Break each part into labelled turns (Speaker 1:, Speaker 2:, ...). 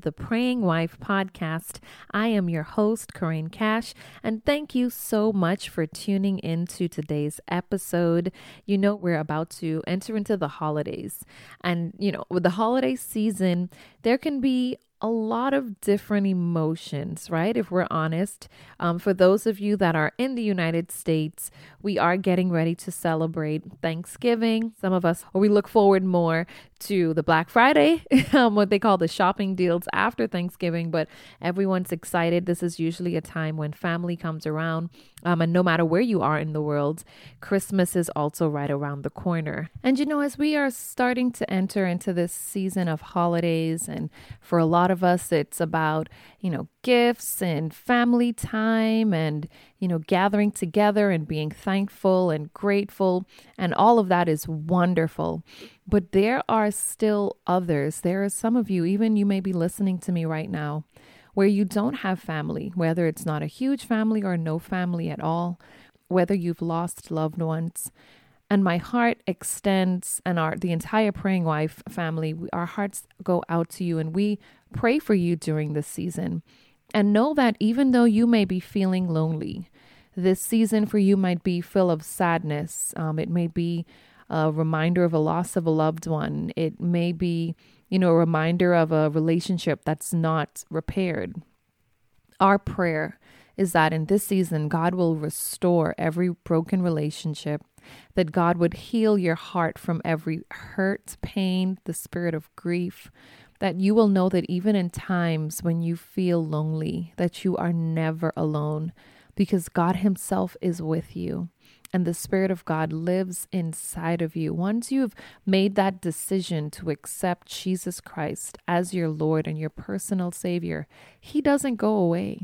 Speaker 1: the Praying Wife podcast. I am your host, Corinne Cash, and thank you so much for tuning into today's episode. You know, we're about to enter into the holidays, and you know, with the holiday season, there can be a lot of different emotions, right? If we're honest. Um, for those of you that are in the United States, we are getting ready to celebrate Thanksgiving. Some of us, or we look forward more to the Black Friday, um, what they call the shopping deals after Thanksgiving, but everyone's excited. This is usually a time when family comes around. Um, and no matter where you are in the world, Christmas is also right around the corner. And you know, as we are starting to enter into this season of holidays, and for a lot of us, it's about, you know, gifts and family time and, you know, gathering together and being thankful and grateful. And all of that is wonderful. But there are still others. There are some of you, even you may be listening to me right now, where you don't have family, whether it's not a huge family or no family at all, whether you've lost loved ones. And my heart extends, and our the entire praying wife family, our hearts go out to you, and we pray for you during this season. And know that even though you may be feeling lonely, this season for you might be full of sadness. Um, it may be a reminder of a loss of a loved one. It may be, you know, a reminder of a relationship that's not repaired. Our prayer is that in this season, God will restore every broken relationship, that God would heal your heart from every hurt, pain, the spirit of grief, that you will know that even in times when you feel lonely, that you are never alone because God Himself is with you and the Spirit of God lives inside of you. Once you've made that decision to accept Jesus Christ as your Lord and your personal Savior, He doesn't go away.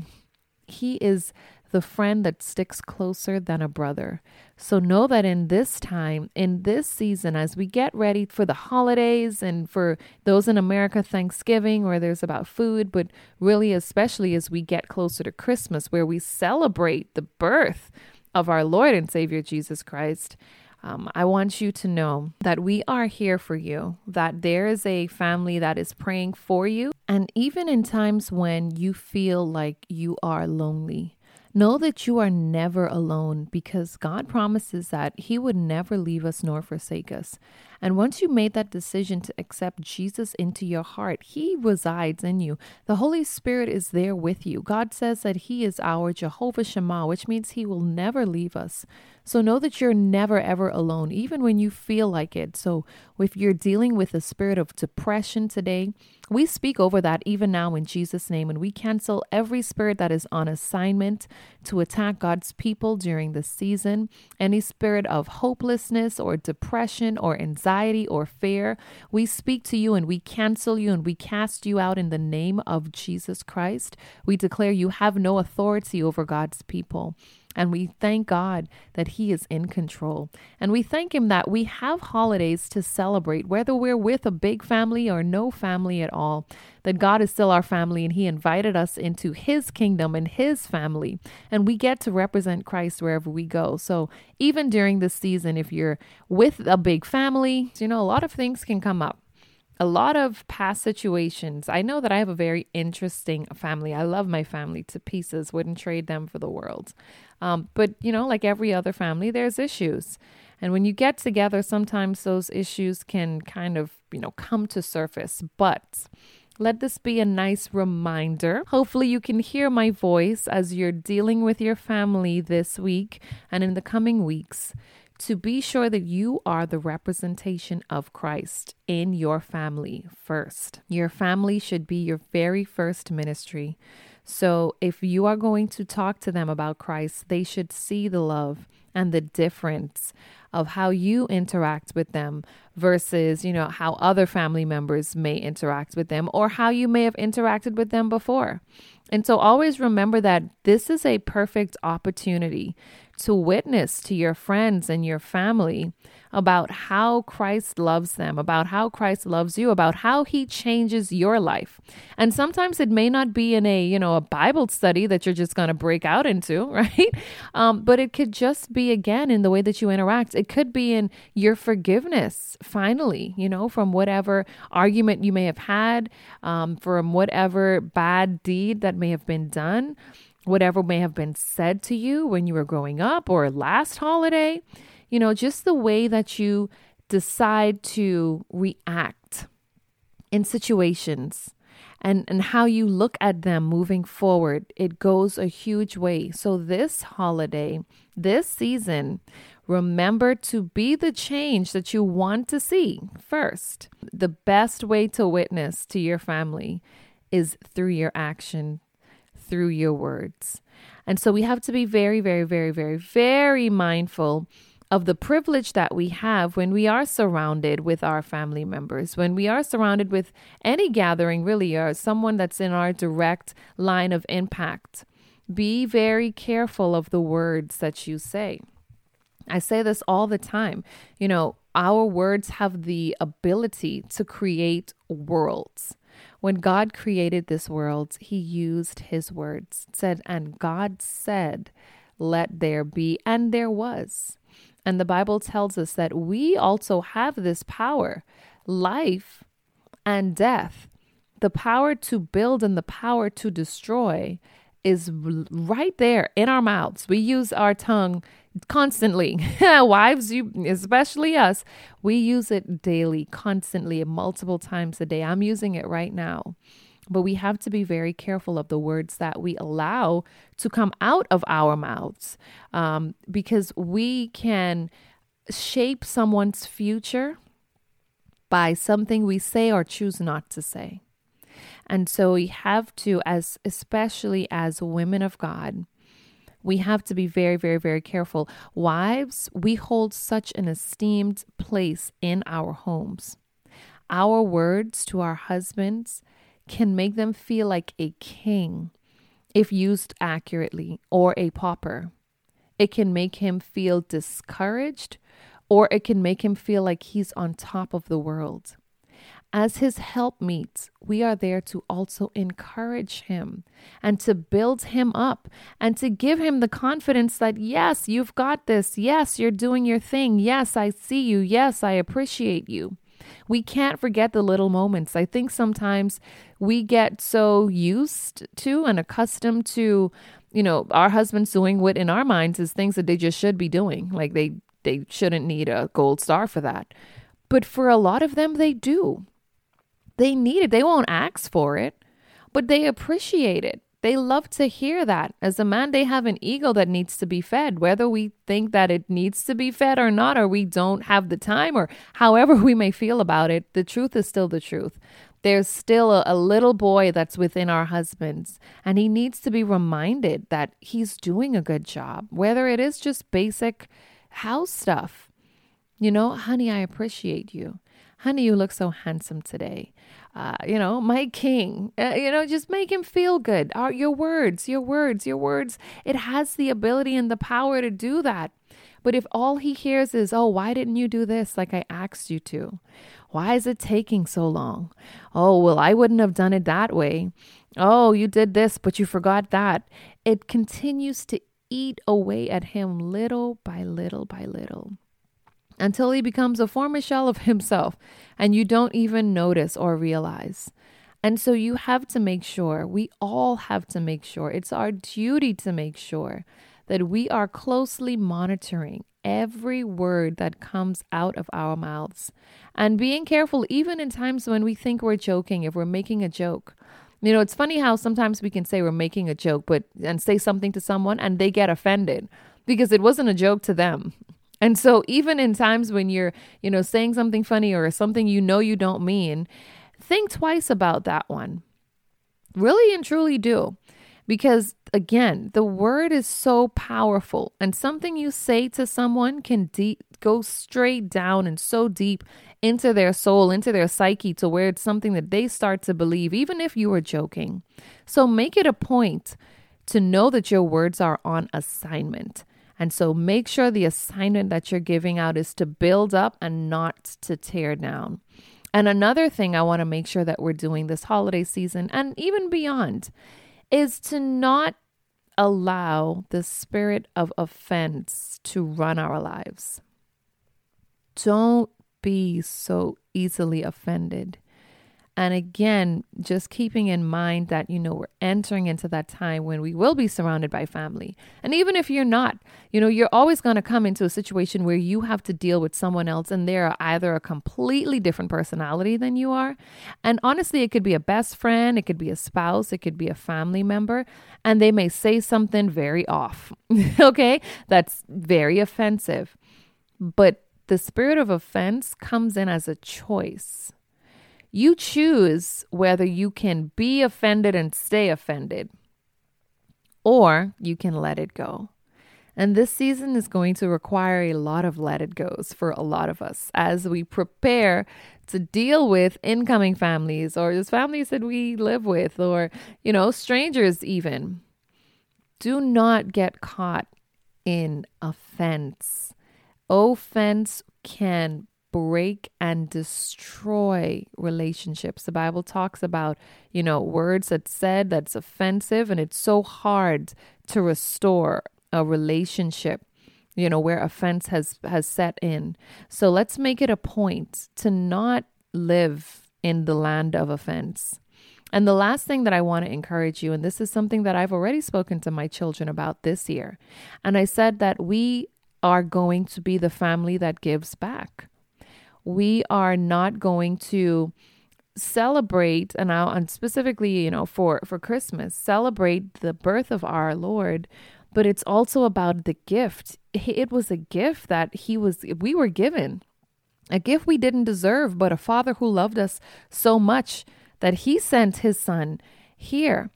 Speaker 1: He is the friend that sticks closer than a brother. So know that in this time, in this season, as we get ready for the holidays and for those in America, Thanksgiving, where there's about food, but really, especially as we get closer to Christmas, where we celebrate the birth of our Lord and Savior Jesus Christ, um, I want you to know that we are here for you, that there is a family that is praying for you. And even in times when you feel like you are lonely, Know that you are never alone because God promises that He would never leave us nor forsake us. And once you made that decision to accept Jesus into your heart, He resides in you. The Holy Spirit is there with you. God says that He is our Jehovah Shammah, which means He will never leave us. So know that you're never ever alone, even when you feel like it. So if you're dealing with a spirit of depression today, we speak over that even now in Jesus' name, and we cancel every spirit that is on assignment to attack God's people during this season. Any spirit of hopelessness or depression or anxiety or fear, we speak to you and we cancel you and we cast you out in the name of Jesus Christ. We declare you have no authority over God's people. And we thank God that He is in control. And we thank Him that we have holidays to celebrate, whether we're with a big family or no family at all, that God is still our family and He invited us into His kingdom and His family. And we get to represent Christ wherever we go. So even during this season, if you're with a big family, you know, a lot of things can come up a lot of past situations. I know that I have a very interesting family. I love my family to pieces, wouldn't trade them for the world. Um, but, you know, like every other family, there's issues. And when you get together, sometimes those issues can kind of, you know, come to surface. But let this be a nice reminder. Hopefully, you can hear my voice as you're dealing with your family this week and in the coming weeks to be sure that you are the representation of Christ in your family first. Your family should be your very first ministry. So, if you are going to talk to them about Christ, they should see the love and the difference of how you interact with them versus, you know, how other family members may interact with them or how you may have interacted with them before. And so always remember that this is a perfect opportunity to witness to your friends and your family about how Christ loves them, about how Christ loves you, about how he changes your life. And sometimes it may not be in a, you know, a Bible study that you're just going to break out into, right? Um, but it could just be again in the way that you interact. It could be in your forgiveness, finally, you know, from whatever argument you may have had, um, from whatever bad deed that may have been done whatever may have been said to you when you were growing up or last holiday, you know, just the way that you decide to react in situations and and how you look at them moving forward it goes a huge way. So this holiday this season remember to be the change that you want to see first. The best way to witness to your family is through your action through your words. And so we have to be very, very, very, very, very mindful of the privilege that we have when we are surrounded with our family members, when we are surrounded with any gathering, really, or someone that's in our direct line of impact. Be very careful of the words that you say. I say this all the time. You know, our words have the ability to create worlds. When God created this world, he used his words, said, and God said, let there be, and there was. And the Bible tells us that we also have this power life and death. The power to build and the power to destroy is right there in our mouths. We use our tongue constantly. Wives, you especially us, we use it daily, constantly, multiple times a day. I'm using it right now. But we have to be very careful of the words that we allow to come out of our mouths um, because we can shape someone's future by something we say or choose not to say. And so we have to, as especially as women of God, we have to be very, very, very careful. Wives, we hold such an esteemed place in our homes. Our words to our husbands can make them feel like a king if used accurately or a pauper. It can make him feel discouraged or it can make him feel like he's on top of the world. As his helpmeets, we are there to also encourage him and to build him up and to give him the confidence that, yes, you've got this. Yes, you're doing your thing. Yes, I see you. Yes, I appreciate you. We can't forget the little moments. I think sometimes we get so used to and accustomed to, you know, our husbands doing what in our minds is things that they just should be doing. Like they they shouldn't need a gold star for that. But for a lot of them they do. They need it. They won't ask for it, but they appreciate it. They love to hear that. As a man, they have an ego that needs to be fed, whether we think that it needs to be fed or not, or we don't have the time, or however we may feel about it. The truth is still the truth. There's still a, a little boy that's within our husbands, and he needs to be reminded that he's doing a good job, whether it is just basic house stuff. You know, honey, I appreciate you. Honey, you look so handsome today. Uh, you know, my king, uh, you know, just make him feel good. Uh, your words, your words, your words. It has the ability and the power to do that. But if all he hears is, oh, why didn't you do this like I asked you to? Why is it taking so long? Oh, well, I wouldn't have done it that way. Oh, you did this, but you forgot that. It continues to eat away at him little by little by little until he becomes a former shell of himself and you don't even notice or realize. And so you have to make sure, we all have to make sure, it's our duty to make sure that we are closely monitoring every word that comes out of our mouths and being careful even in times when we think we're joking, if we're making a joke. You know, it's funny how sometimes we can say we're making a joke, but and say something to someone and they get offended because it wasn't a joke to them. And so even in times when you're, you know, saying something funny or something you know you don't mean, think twice about that one. Really and truly do. Because again, the word is so powerful and something you say to someone can deep, go straight down and so deep into their soul, into their psyche to where it's something that they start to believe even if you were joking. So make it a point to know that your words are on assignment And so make sure the assignment that you're giving out is to build up and not to tear down. And another thing I want to make sure that we're doing this holiday season and even beyond is to not allow the spirit of offense to run our lives. Don't be so easily offended. And again, just keeping in mind that, you know, we're entering into that time when we will be surrounded by family. And even if you're not, you know, you're always going to come into a situation where you have to deal with someone else and they're either a completely different personality than you are. And honestly, it could be a best friend, it could be a spouse, it could be a family member, and they may say something very off, okay? That's very offensive. But the spirit of offense comes in as a choice you choose whether you can be offended and stay offended, or you can let it go. And this season is going to require a lot of let it goes for a lot of us as we prepare to deal with incoming families or just families that we live with or, you know, strangers even. Do not get caught in offense. Offense can break and destroy relationships. The Bible talks about, you know, words that said that's offensive and it's so hard to restore a relationship you know where offense has has set in. So let's make it a point to not live in the land of offense. And the last thing that I want to encourage you, and this is something that I've already spoken to my children about this year, and I said that we are going to be the family that gives back we are not going to celebrate and now and specifically you know for for christmas celebrate the birth of our lord but it's also about the gift. It was a gift that he was we were given a gift we didn't deserve but a father who loved us so much that he sent his son here.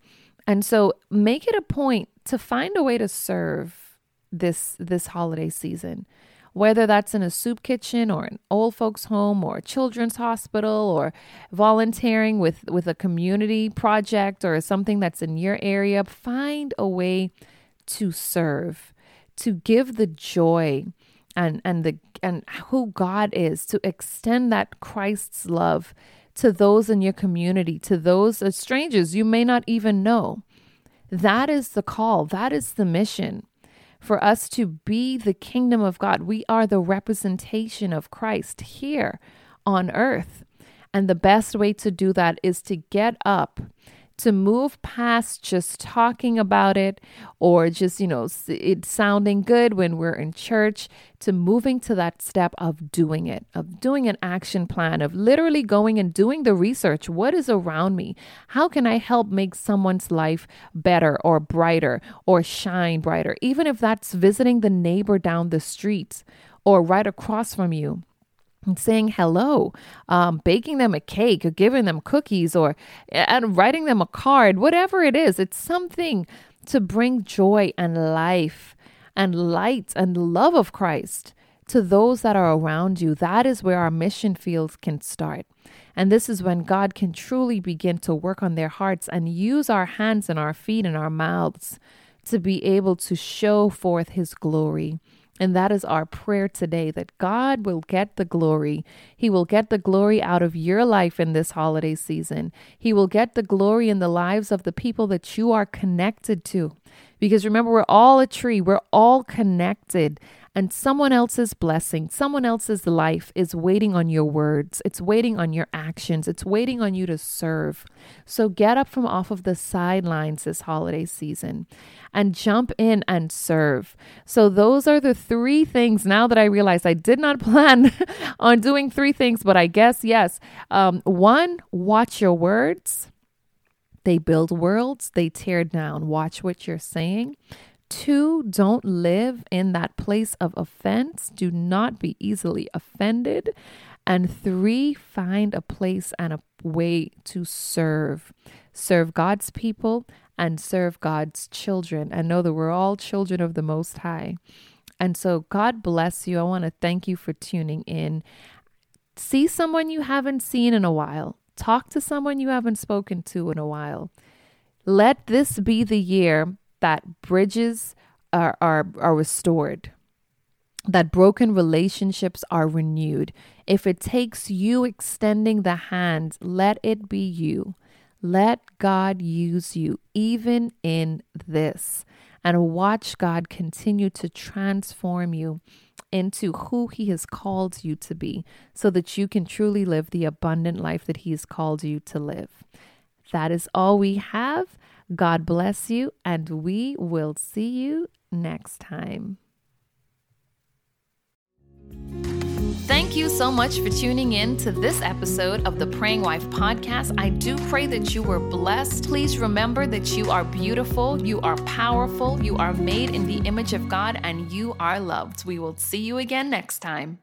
Speaker 1: And so make it a point to find a way to serve this this holiday season whether that's in a soup kitchen or an old folks home or a children's hospital or volunteering with with a community project or something that's in your area find a way to serve to give the joy and and the and who God is to extend that Christ's love to those in your community to those uh, strangers you may not even know. That is the call. That is the mission for us to be the kingdom of God. We are the representation of Christ here on earth. And the best way to do that is to get up to move past just talking about it or just, you know, it sounding good when we're in church to moving to that step of doing it, of doing an action plan, of literally going and doing the research. What is around me? How can I help make someone's life better or brighter or shine brighter? Even if that's visiting the neighbor down the street or right across from you and saying hello, um, baking them a cake, or giving them cookies, or and writing them a card, whatever it is, it's something to bring joy and life and light and love of Christ to those that are around you. That is where our mission fields can start. And this is when God can truly begin to work on their hearts and use our hands and our feet and our mouths to be able to show forth His glory and that is our prayer today that God will get the glory. He will get the glory out of your life in this holiday season. He will get the glory in the lives of the people that you are connected to. Because remember, we're all a tree, we're all connected and someone else's blessing, someone else's life is waiting on your words. It's waiting on your actions. It's waiting on you to serve. So get up from off of the sidelines this holiday season and jump in and serve. So those are the three things now that I realize I did not plan on doing three things, but I guess yes. Um, one, watch your words. They build worlds, they tear down. Watch what you're saying. Two, don't live in that place of offense. Do not be easily offended. And three, find a place and a way to serve. Serve God's people and serve God's children. And know that we're all children of the Most High. And so, God bless you. I want to thank you for tuning in. See someone you haven't seen in a while, talk to someone you haven't spoken to in a while. Let this be the year that bridges are, are, are restored, that broken relationships are renewed. If it takes you extending the hand, let it be you. Let God use you even in this and watch God continue to transform you into who He has called you to be so that you can truly live the abundant life that He has called you to live. That is all we have. God bless you, and we will see you next time. Thank you so much for tuning in to this episode of the Praying Wife podcast. I do pray that you were blessed. Please remember that you are beautiful, you are powerful, you are made in the image of God, and you are loved. We will see you again next time.